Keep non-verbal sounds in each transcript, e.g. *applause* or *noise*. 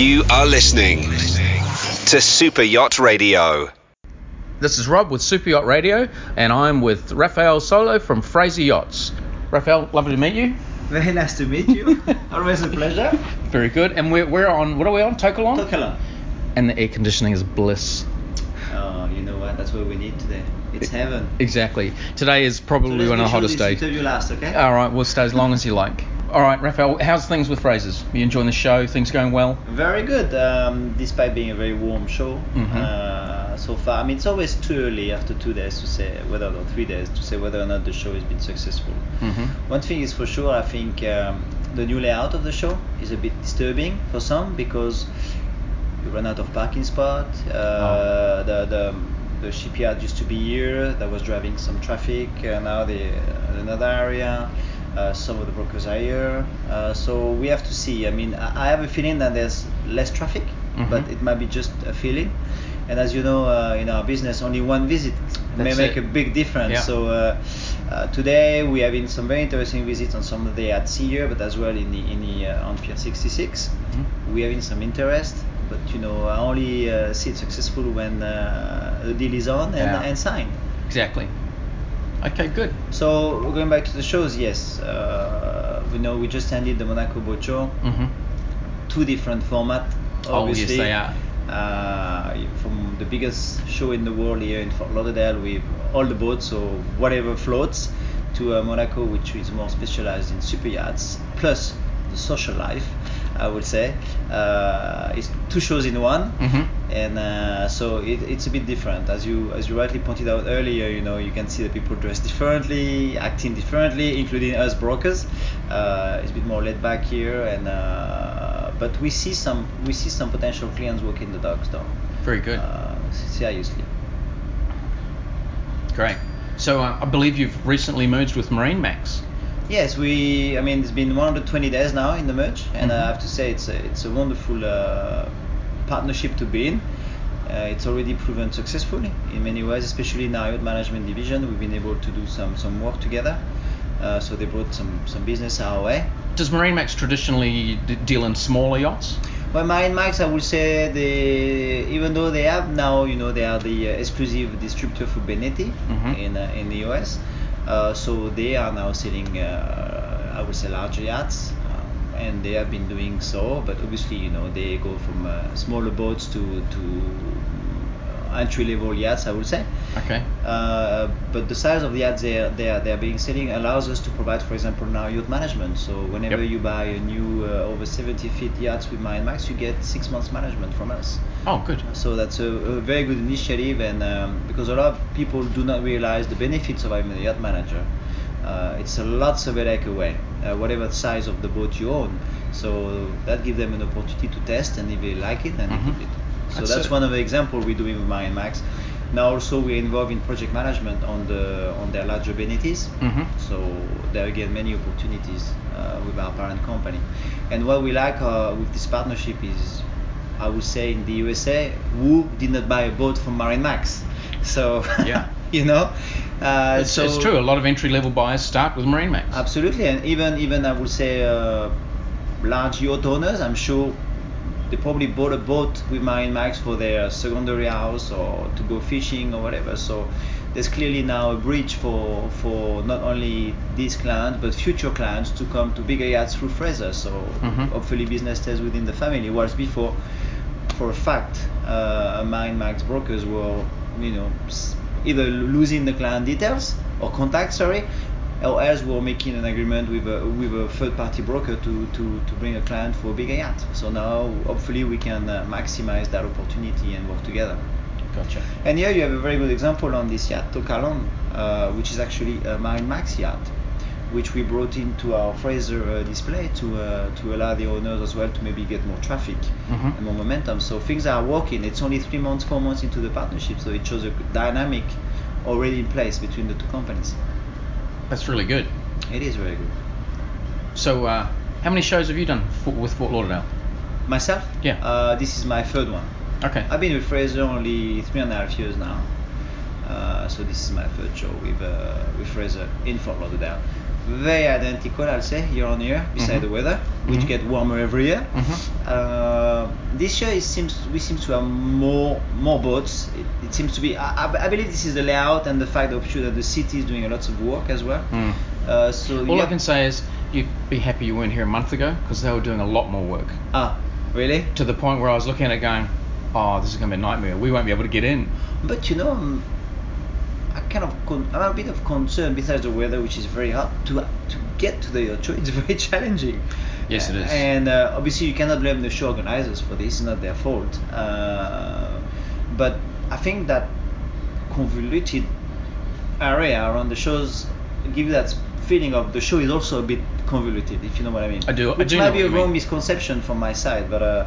You are listening to Super Yacht Radio. This is Rob with Super Yacht Radio, and I'm with Raphael Sauleau from Fraser Yachts. Raphael, lovely to meet you. Very nice to meet you. *laughs* Always a pleasure. Very good. And we're, we're on, what are we on? Tokalon? Tokalon. And the air conditioning is bliss. Oh, you know what? That's what we need today. It's heaven. Exactly. Today is probably So one of the make sure hottest this days. interview last, okay? All right, we'll stay as long as you like. All right, Raphael, how's things with Fraser's? You enjoying the show? Things going well? Very good, um, despite being a very warm show Mhm. uh, so far. I mean, it's always too early after two days to say whether or three days to say whether or not the show has been successful. Mm-hmm. One thing is for sure, I think um, the new layout of the show is a bit disturbing for some because you run out of parking spot. Uh, Oh. the, the the shipyard used to be here. That was driving some traffic. Uh, now they uh, another area. Uh, some of the brokers are here. Uh, so we have to see. I mean, I I have a feeling that there's less traffic, but Mhm. it might be just a feeling. And as you know, uh, in our business, only one visit may make it. a big difference. Yeah. So uh, uh, today we have been some very interesting visits on some of the at sea here, but as well in the in the uh, on Pier 66. Mhm. We have in some interest, but you know I only uh, see it successful when uh, the deal is on and, Yeah. and signed. Exactly. Okay, good. So we're going back to the shows. Yes, uh, we know we just ended the Monaco Boat Show. Mm-hmm. Two different format. Oh, yes, Obviously. they are. Uh, from the biggest show in the world here in Fort Lauderdale with all the boats, so whatever floats, to uh, Monaco, which is more specialized in super yachts, plus the social life, I would say. Uh, it's two shows in one, Mm-hmm. And uh, so it, it's a bit different. As you as you rightly pointed out earlier, you know, you can see the people dressed differently, acting differently, including us brokers. Uh, it's a bit more laid back here, and uh, but we see some we see some potential clients walking the dogs though. Very good. Uh, seriously. Great. So uh, I believe you've recently merged with MarineMax. Yes, we. I mean, it's been 120 days now in the merge, and Mhm. I have to say it's a, it's a wonderful uh, partnership to be in. Uh, it's already proven successful in many ways, especially in our yacht management division. We've been able to do some some work together. Uh, so they brought some some business our way. Does MarineMax traditionally d- deal in smaller yachts? Well, MarineMax, I would say they, even though they have now, you know, they are the uh, exclusive distributor for Benetti Mhm. in uh, in the US. Uh, so they are now selling, uh, I would say, larger yachts, and they have been doing so. But obviously, you know, they go from uh, smaller boats to to uh, entry level yachts, I would say. Okay. Uh, but the size of the yachts they are, they are, they are being selling allows us to provide, for example, now yacht management. So whenever Yep. you buy a new uh, over 70 feet yachts with MarineMax, you get six months management from us. Oh, good. So that's a, a very good initiative, and um, because a lot of people do not realize the benefits of having a yacht manager. Uh, it's a lots of headache away, uh, whatever size of the boat you own. So that gives them an opportunity to test, and if they like it, then Mhm. they keep it. So That's that's, one of the examples we're doing with MarineMax. Now also we're involved in project management on the on their larger Benettis. Mm-hmm. So there again many opportunities uh, with our parent company. And what we like uh, with this partnership is, I would say in the USA, who did not buy a boat from MarineMax? *laughs* So Yeah. *laughs* you know, uh, It's, so it's true. A lot of entry level buyers start with MarineMax. Absolutely, and even even I would say uh, large yacht owners, I'm sure they probably bought a boat with MarineMax for their secondary house or to go fishing or whatever. So there's clearly now a bridge for for not only these clients but future clients to come to bigger yachts through Fraser. So Mhm. hopefully business stays within the family. Whereas before, for a fact, uh, MarineMax brokers were you know either losing the client details or contact, sorry, or else we're making an agreement with a with a third party broker to, to, to bring a client for a bigger yacht. So now hopefully we can uh, maximize that opportunity and work together. Gotcha. And here you have a very good example on this yacht, Tokalon, uh, which is actually a MarineMax yacht, which we brought into our Fraser uh, display to uh, to allow the owners as well to maybe get more traffic Mhm. and more momentum. So things are working. It's only three months, four months into the partnership, so it shows a dynamic already in place between the two companies. That's really good. It is very good. So, uh, how many shows have you done for, with Fort Lauderdale? Myself, Yeah. uh, this is my third one. Okay. I've been with Fraser only three and a half years now. Uh, so this is my third show with uh, with Fraser in Fort Lauderdale. Very identical, I'll say, year on year, beside Mhm. the weather, which Mhm. get warmer every year. Mhm. Uh, this year it seems we seem to have more more boats. It, it seems to be. I, I I believe this is the layout and the fact of sure that the city is doing a lot of work as well. Mm. Uh, so All you I can say is you'd be happy you weren't here a month ago because they were doing a lot more work ah really? to the point where I was looking at it going, oh, this is going to be a nightmare. We won't be able to get in. But you know, I'm, kind of con- I'm a bit of concern besides the weather, which is very hot. To to get to the show, it's very *laughs* challenging. Yes, it is. And uh, obviously, you cannot blame the show organizers for this; it's not their fault. Uh, but I think that convoluted area around the shows give you that feeling of the show is also a bit convoluted, if you know what I mean. I do- I do might be a wrong mean. misconception from my side, but uh,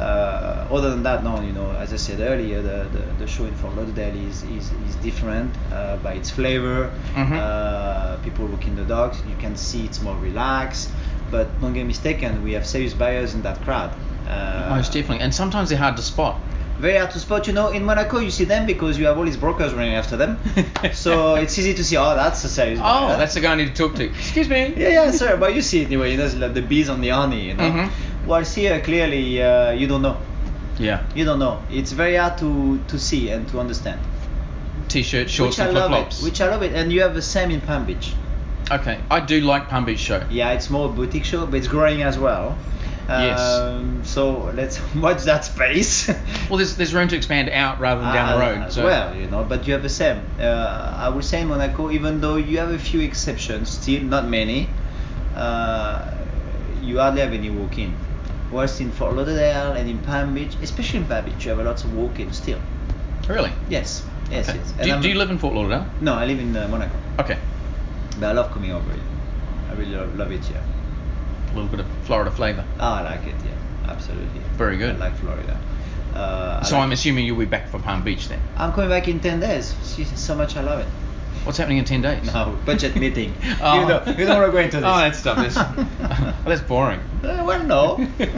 uh, other than that, no, you know, as I said earlier, the, the, the show in Fort Lauderdale is, is, is different uh, by its flavor. Mhm. Uh, people walking the dogs, you can see it's more relaxed. But don't get mistaken, we have serious buyers in that crowd. Uh, Most definitely. And sometimes they're hard to spot. Very hard to spot. You know, in Monaco, you see them because you have all these brokers running after them. *laughs* so it's easy to see. Oh, that's a serious. Oh, that's the guy I need to talk to. Excuse me. Yeah, yeah, sir. But you see it anyway. You know, it's like the bees on the honey. You know. Mhm. Whilst here, clearly, uh, you don't know. Yeah. You don't know. It's very hard to to see and to understand. T-shirt, shorts, which I and love flip-flops. it. Which I love it. And you have the same in Palm Beach. Okay, I do like Palm Beach show. Yeah, it's more boutique show, but it's growing as well. Yes. Um, so let's *laughs* watch that space. *laughs* Well, there's there's room to expand out rather than down the Uh, road. as So well, you know, but you have the same. Uh, I would say in Monaco, even though you have a few exceptions, still not many, uh, you hardly have any walk-in. Whereas in Fort Lauderdale and in Palm Beach, especially in Palm Beach, you have a lot of walk-in still. really. Yes, yes, okay. yes. Do, you- do you live in Fort Lauderdale? No, I live in uh, Monaco, Okay. but I love coming over here. I really love, love it here. A little bit of Florida flavor. Oh, I like it. Yeah, absolutely. Very good. I like Florida. Uh, So like I'm it. assuming you'll be back for Palm Beach then. I'm coming back in ten days. So much I love it. What's happening in ten days? No, budget meeting. *laughs* Oh. You don't, you don't want to go into this. Oh, that stuff is. well, that's boring. Uh, well, no. *laughs*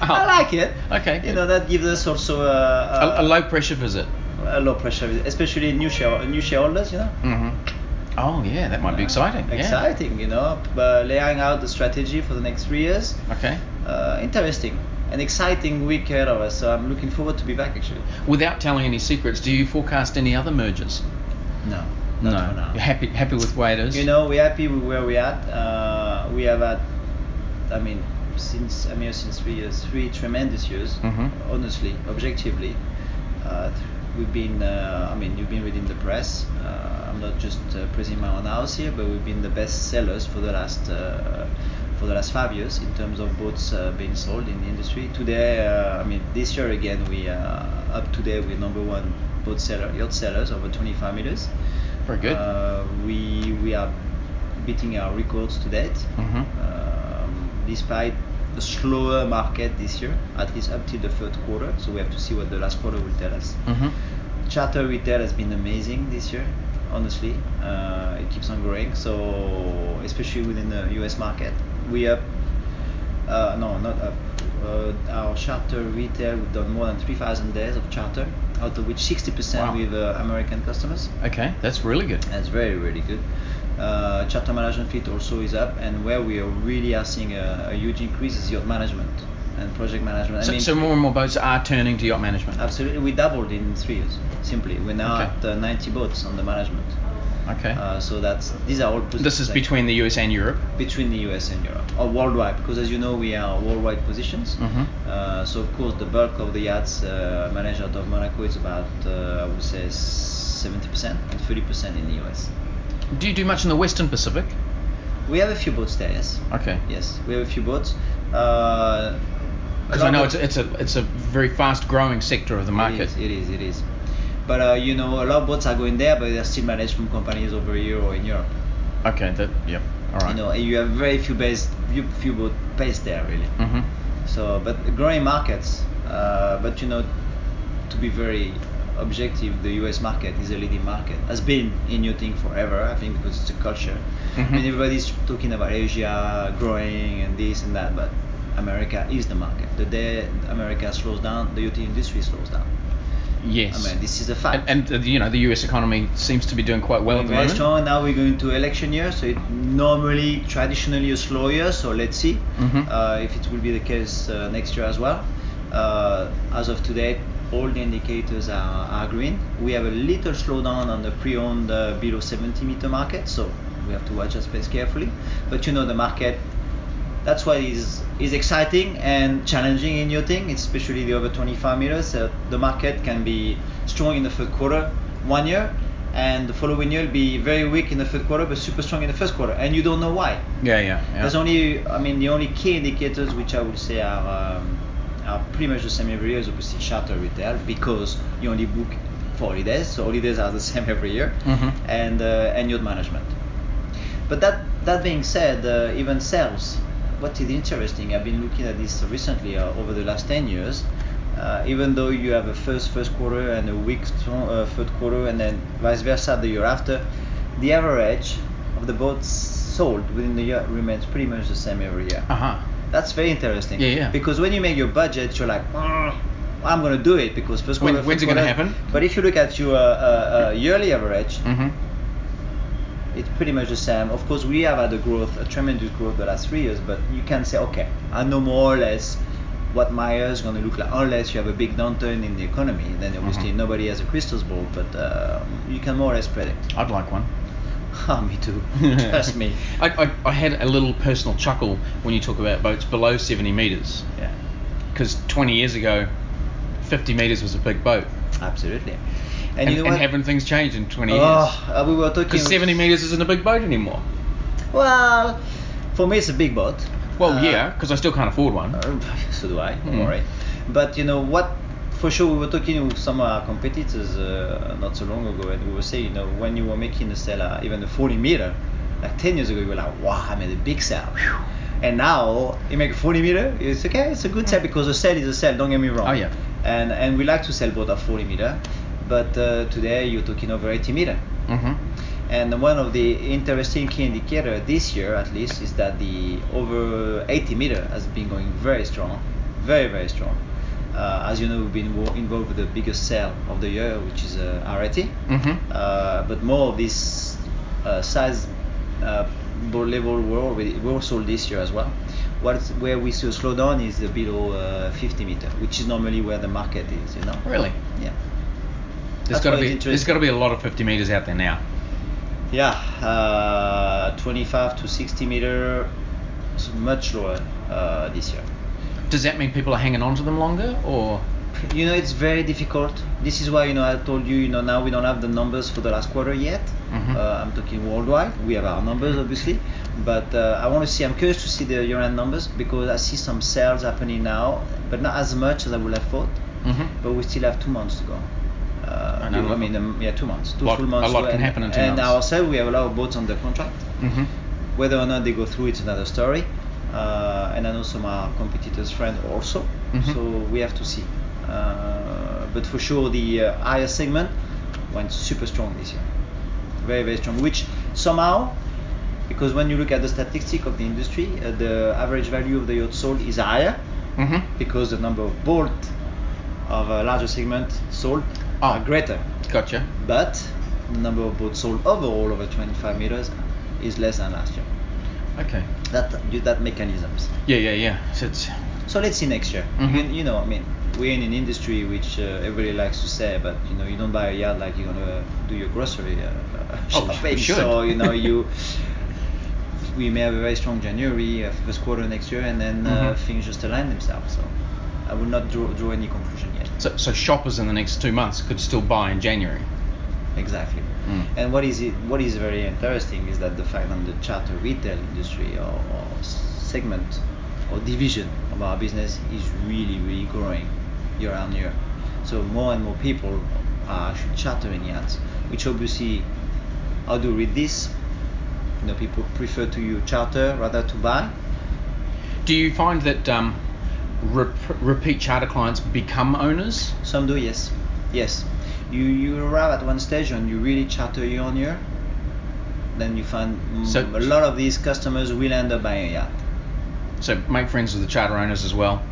Oh. I like it. Okay. You know that gives us also a, A, a low pressure visit. a low pressure, visit, especially new share, new shareholders. You know. hmm Oh yeah, that might be exciting. yeah. Exciting, you know. But laying out the strategy for the next three years. Okay. Uh, interesting. An exciting week ahead of us. So I'm looking forward to be back actually. Without telling any secrets, do you forecast any other mergers? No. no. Not for now. You're happy happy with the way it is. You know, we're happy with where we're at. Uh, we have had, I mean, since I'm here since three years, three tremendous years. Mhm. Honestly, objectively, uh, we've been. Uh, I mean, you've been reading the press. Uh, I'm not just uh, praising my own house here, but we've been the best sellers for the last. Uh, for the last five years, in terms of boats uh, being sold in the industry. Today, uh, I mean, this year again, we uh, up today we're number one boat seller, yacht sellers over 25 meters. Very good. Uh, we we are beating our records to date, Mhm. um, despite a slower market this year, at least up till the third quarter. So we have to see what the last quarter will tell us. hmm Charter retail has been amazing this year. Honestly, uh, it keeps on growing. So especially within the U.S. market, we up. Uh, no, not up. Uh, our charter retail, we've done more than 3,000 days of charter, out of which 60% Wow. with uh, American customers. Okay, that's really good. That's very really good. Uh, charter management fleet also is up, and where we are really are seeing a, a huge increase is yacht management and project management. So, I mean, so more and more boats are turning to yacht management. absolutely, we doubled in three years. Simply, we're now Okay. at uh, 90 boats on the management. Okay. Uh, so that's these are all. this is between the US and Europe. between the US and Europe, or worldwide, because as you know, we are worldwide positions. Mhm. Uh, so of course, the bulk of the yachts uh, managed out of Monaco is about, uh, I would say, 70% and 30% in the US. Do you do much in the Western Pacific? We have a few boats there, yes. Okay. Yes, we have a few boats. Uh, Because I know it's a, it's a it's a very fast growing sector of the market. It is, it is, it is. But uh, you know, a lot of boats are going there, but they're still managed from companies over here or in Europe. Okay. That. Yep. All right. You know, and you have very few base, few, few boat based there really. Mhm. So, but growing markets. Uh, but you know, to be very objective, the U.S. market is a leading market. Has been in new thing forever, I think, because it's a culture. I Mhm. mean, everybody's talking about Asia growing and this and that, but America is the market. The day America slows down, the yachting industry slows down. Yes. I mean, this is a fact. and, and uh, you know the U.S. economy seems to be doing quite well the very strong. Now we're going to election year, so it normally traditionally a slow year. So let's see Mhm. uh, if it will be the case uh, next year as well. Uh, as of today, all the indicators are, are green. We have a little slowdown on the pre-owned uh, below 70 meter market, so we have to watch that space carefully. But you know the market. That's why is is exciting and challenging in yachting, especially the over 25 meters. Uh, the market can be strong in the third quarter one year, and the following year will be very weak in the third quarter, but super strong in the first quarter, and you don't know why. Yeah, yeah, yeah. There's only, I mean, the only key indicators which I would say are um, are pretty much the same every year is obviously charter retail because you only book for holidays, so holidays are the *laughs* same every year, Mhm. and uh, and yacht management. But that that being said, uh, even sales. What is interesting? I've been looking at this recently uh, over the last 10 years. Uh, even though you have a first first quarter and a weak strong, uh, third quarter, and then vice versa the year after, the average of the boats sold within the year remains pretty much the same every year. Uh huh. That's very interesting. Yeah, yeah. Because when you make your budget, you're like, "Mm, I'm going to do it because first When- quarter. when's first it gonna happen? But if you look at your uh, uh, uh, yearly average, Mhm. It's pretty much the same. Of course, we have had a growth, a tremendous growth the last three years, but you can say, okay, I know more or less what my year is going to look like, unless you have a big downturn in the economy. Then obviously Mhm. nobody has a crystal ball, but uh, you can more or less predict. I'd like one. *laughs* Ah, me too. *laughs* Trust me. I, I, I had a little personal chuckle when you talk about boats below 70 metres. Yeah, Because 20 years ago, 50 metres was a big boat. absolutely. And, And, you know and what? haven't things changed in 20 years? oh, uh, we were talking. Because 70 metres isn't a big boat anymore. Well, for me, it's a big boat. Well, Uh, yeah, because I still can't afford one. Uh, *laughs* so do I. Don't Mm. worry. But you know what? For sure, we were talking with some of our competitors uh, not so long ago, and we were saying, you know, when you were making a uh, even a 40 meter, like 10 years ago, you were like, wow, I made a big sale. And now you make a 40 meter, it's okay, it's a good sale because a sale is a sale. Don't get me wrong. Oh, yeah. And and we like to sell both at 40 meter, but uh, today you're talking over 80 meter. Mm-hmm. And one of the interesting key indicator this year, at least, is that the over 80 meter has been going very strong, very very strong. Uh, as you know, we've been involved with the biggest sale of the year, which is uh, RAT. Mm-hmm. Uh, but more of this uh, size uh, level were already were sold this year as well. What's where we see a slowdown is below uh, 50 meter, which is normally where the market is. You know. Really? Yeah. There's got to be there's got to be a lot of 50 meters out there now. Yeah, uh, 25 to 60 meter, much lower uh, this year. Does that mean people are hanging on to them longer, or You know, it's very difficult. This is why you know I told you you know now we don't have the numbers for the last quarter yet. Mhm. Uh, I'm talking worldwide. We have our numbers obviously, but uh, I want to see. I'm curious to see the year-end numbers because I see some sales happening now, but not as much as I would have thought. Mhm. But we still have two months to go. Uh, And I mean, um, yeah, two months, two lot- full months. a lot can and- happen in two and months. ourselves, we have a lot of boats under contract. Mhm. Whether or not they go through, it's another story. Uh, and I know some of our competitors' friends also. Mhm. So we have to see. Uh, but for sure, the uh, higher segment went super strong this year. Very, very strong. Which somehow, because when you look at the statistic of the industry, uh, the average value of the yacht sold is higher Mhm. because the number of boat of a larger segment sold. Are greater. Gotcha. But the number of boats sold overall over 25 meters is less than last year. Okay. That that mechanisms. Yeah, yeah, yeah. So it's So let's see next year. Mhm. You, you know, I mean, we're in an industry which uh, everybody likes to say, but you know, you don't buy a yacht like you're gonna do your grocery uh, Oh, shopping. you should. So you know, you *laughs* we may have a very strong January, uh, first quarter next year, and then uh, Mhm. things just align themselves. So I would not draw, draw any conclusion yet. so, so shoppers in the next two months could still buy in January. Exactly. Mm. And what is it? What is very interesting is that the fact that the charter retail industry or, or segment or division of our business is really, really growing year on year. So more and more people are actually chartering yachts, which obviously, how do you read this? You know, people prefer to you charter rather to buy. Do you find that um, rep- repeat charter clients become owners? Some do, yes, yes. You you arrive at one stage and you really charter year on year. Then you find mm, So- a lot of these customers will end up buying a yacht. So make friends with the charter owners as well,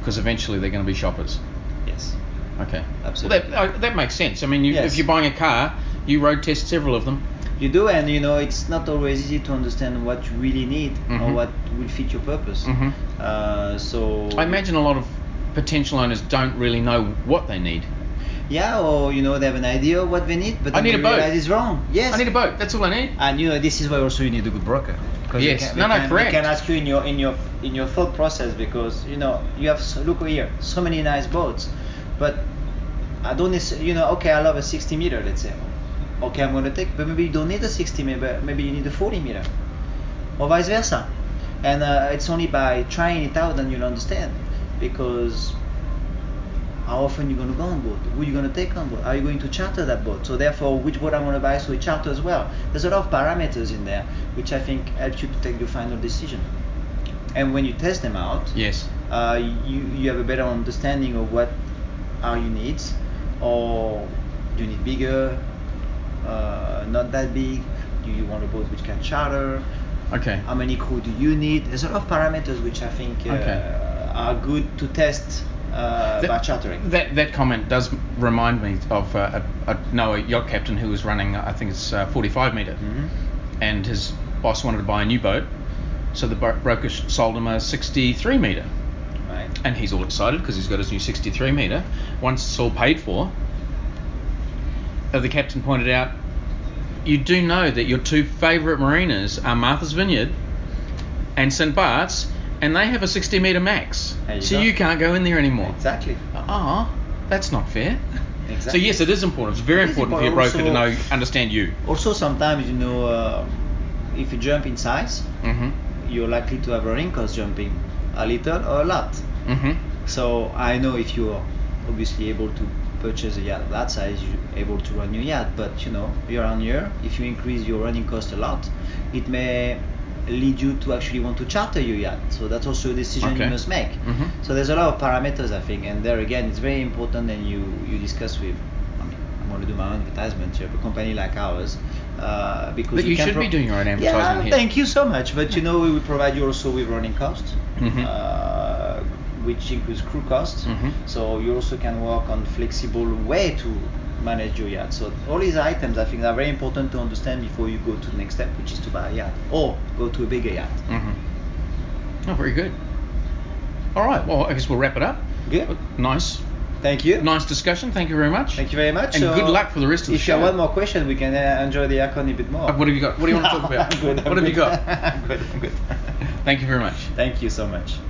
because eventually they're going to be shoppers. Yes. Okay. Absolutely. Well, that, uh, that makes sense. I mean, you, Yes. if you're buying a car, you road test several of them. You do, and you know it's not always easy to understand what you really need or Mhm. what will fit your purpose. Mhm. Uh, so I imagine a lot of potential owners don't really know what they need. Yeah, or you know they have an idea of what they need, but I need a boat. realize it's wrong. Yes. I need a boat. That's all I need. And you know this is why also you need a good broker. Yes. Can, No, no, can, correct. They can ask you in your in your in your thought process because you know you have so, look here so many nice boats, but I don't necessarily you know okay I love a 60 meter let's say, okay I'm gonna take but maybe you don't need a 60 meter maybe you need a 40 meter, or vice versa, and uh, it's only by trying it out that you'll understand because how often you're going to go on board? Who you're going to take on board? Are you going to charter that boat? So therefore, which boat I'm going to buy? So we charter as well. There's a lot of parameters in there, which I think helps you to take your final decision. And when you test them out, Yes. uh, you you have a better understanding of what are your needs, or do you need bigger, uh, not that big? Do you want a boat which can charter? Okay. How many crew do you need? There's a lot of parameters which I think uh, Okay. are good to test uh, by chartering. That that comment does remind me of uh, a, a no a yacht captain who was running I think it's uh, 45 meter, Mhm. and his boss wanted to buy a new boat, so the bro- broker sold him a 63 meter, Right. and he's all excited because he's got his new 63 meter. Once it's all paid for, the captain pointed out, you do know that your two favourite marinas are Martha's Vineyard and St Bart's, and they have a 60 meter max, you so go. you can't go in there anymore. Exactly. Ah, that's not fair. Exactly. So yes, it is important. It's very It is important for your broker important to know, understand you. Also, sometimes you know, uh, if you jump in size, Mhm. you're likely to have wrinkles jumping a little or a lot. Mhm. So I know if you're obviously able to purchase a yacht that size, you're able to run your yacht. But you know, year on year, if you increase your running cost a lot, it may lead you to actually want to charter your yacht. So that's also a decision Okay. you must make. Mhm. So there's a lot of parameters I think, and there again, it's very important. And you you discuss with. I mean, I'm going to do my own advertisement here, a company like ours, uh, because But you should be doing your own advertisement yeah, here. thank you so much. But you know, we will provide you also with running costs, Mhm. uh, which includes crew costs. Mhm. So you also can work on flexible way to manage your yacht. So all these items I think are very important to understand before you go to the next step, which is to buy a yacht or go to a bigger yacht. Mhm. Oh, very good. All right. Well, I guess we'll wrap it up. Good. Nice, Thank you. nice discussion. Thank you very much. Thank you very much. And So good luck for the rest of the show. if you have one more question, we can uh, enjoy the Akon a bit more. Uh, What have you got? What do you want to talk *laughs* about? I'm good, I'm what have you got? *laughs* I'm good. I'm good. Thank you very much. Thank you so much.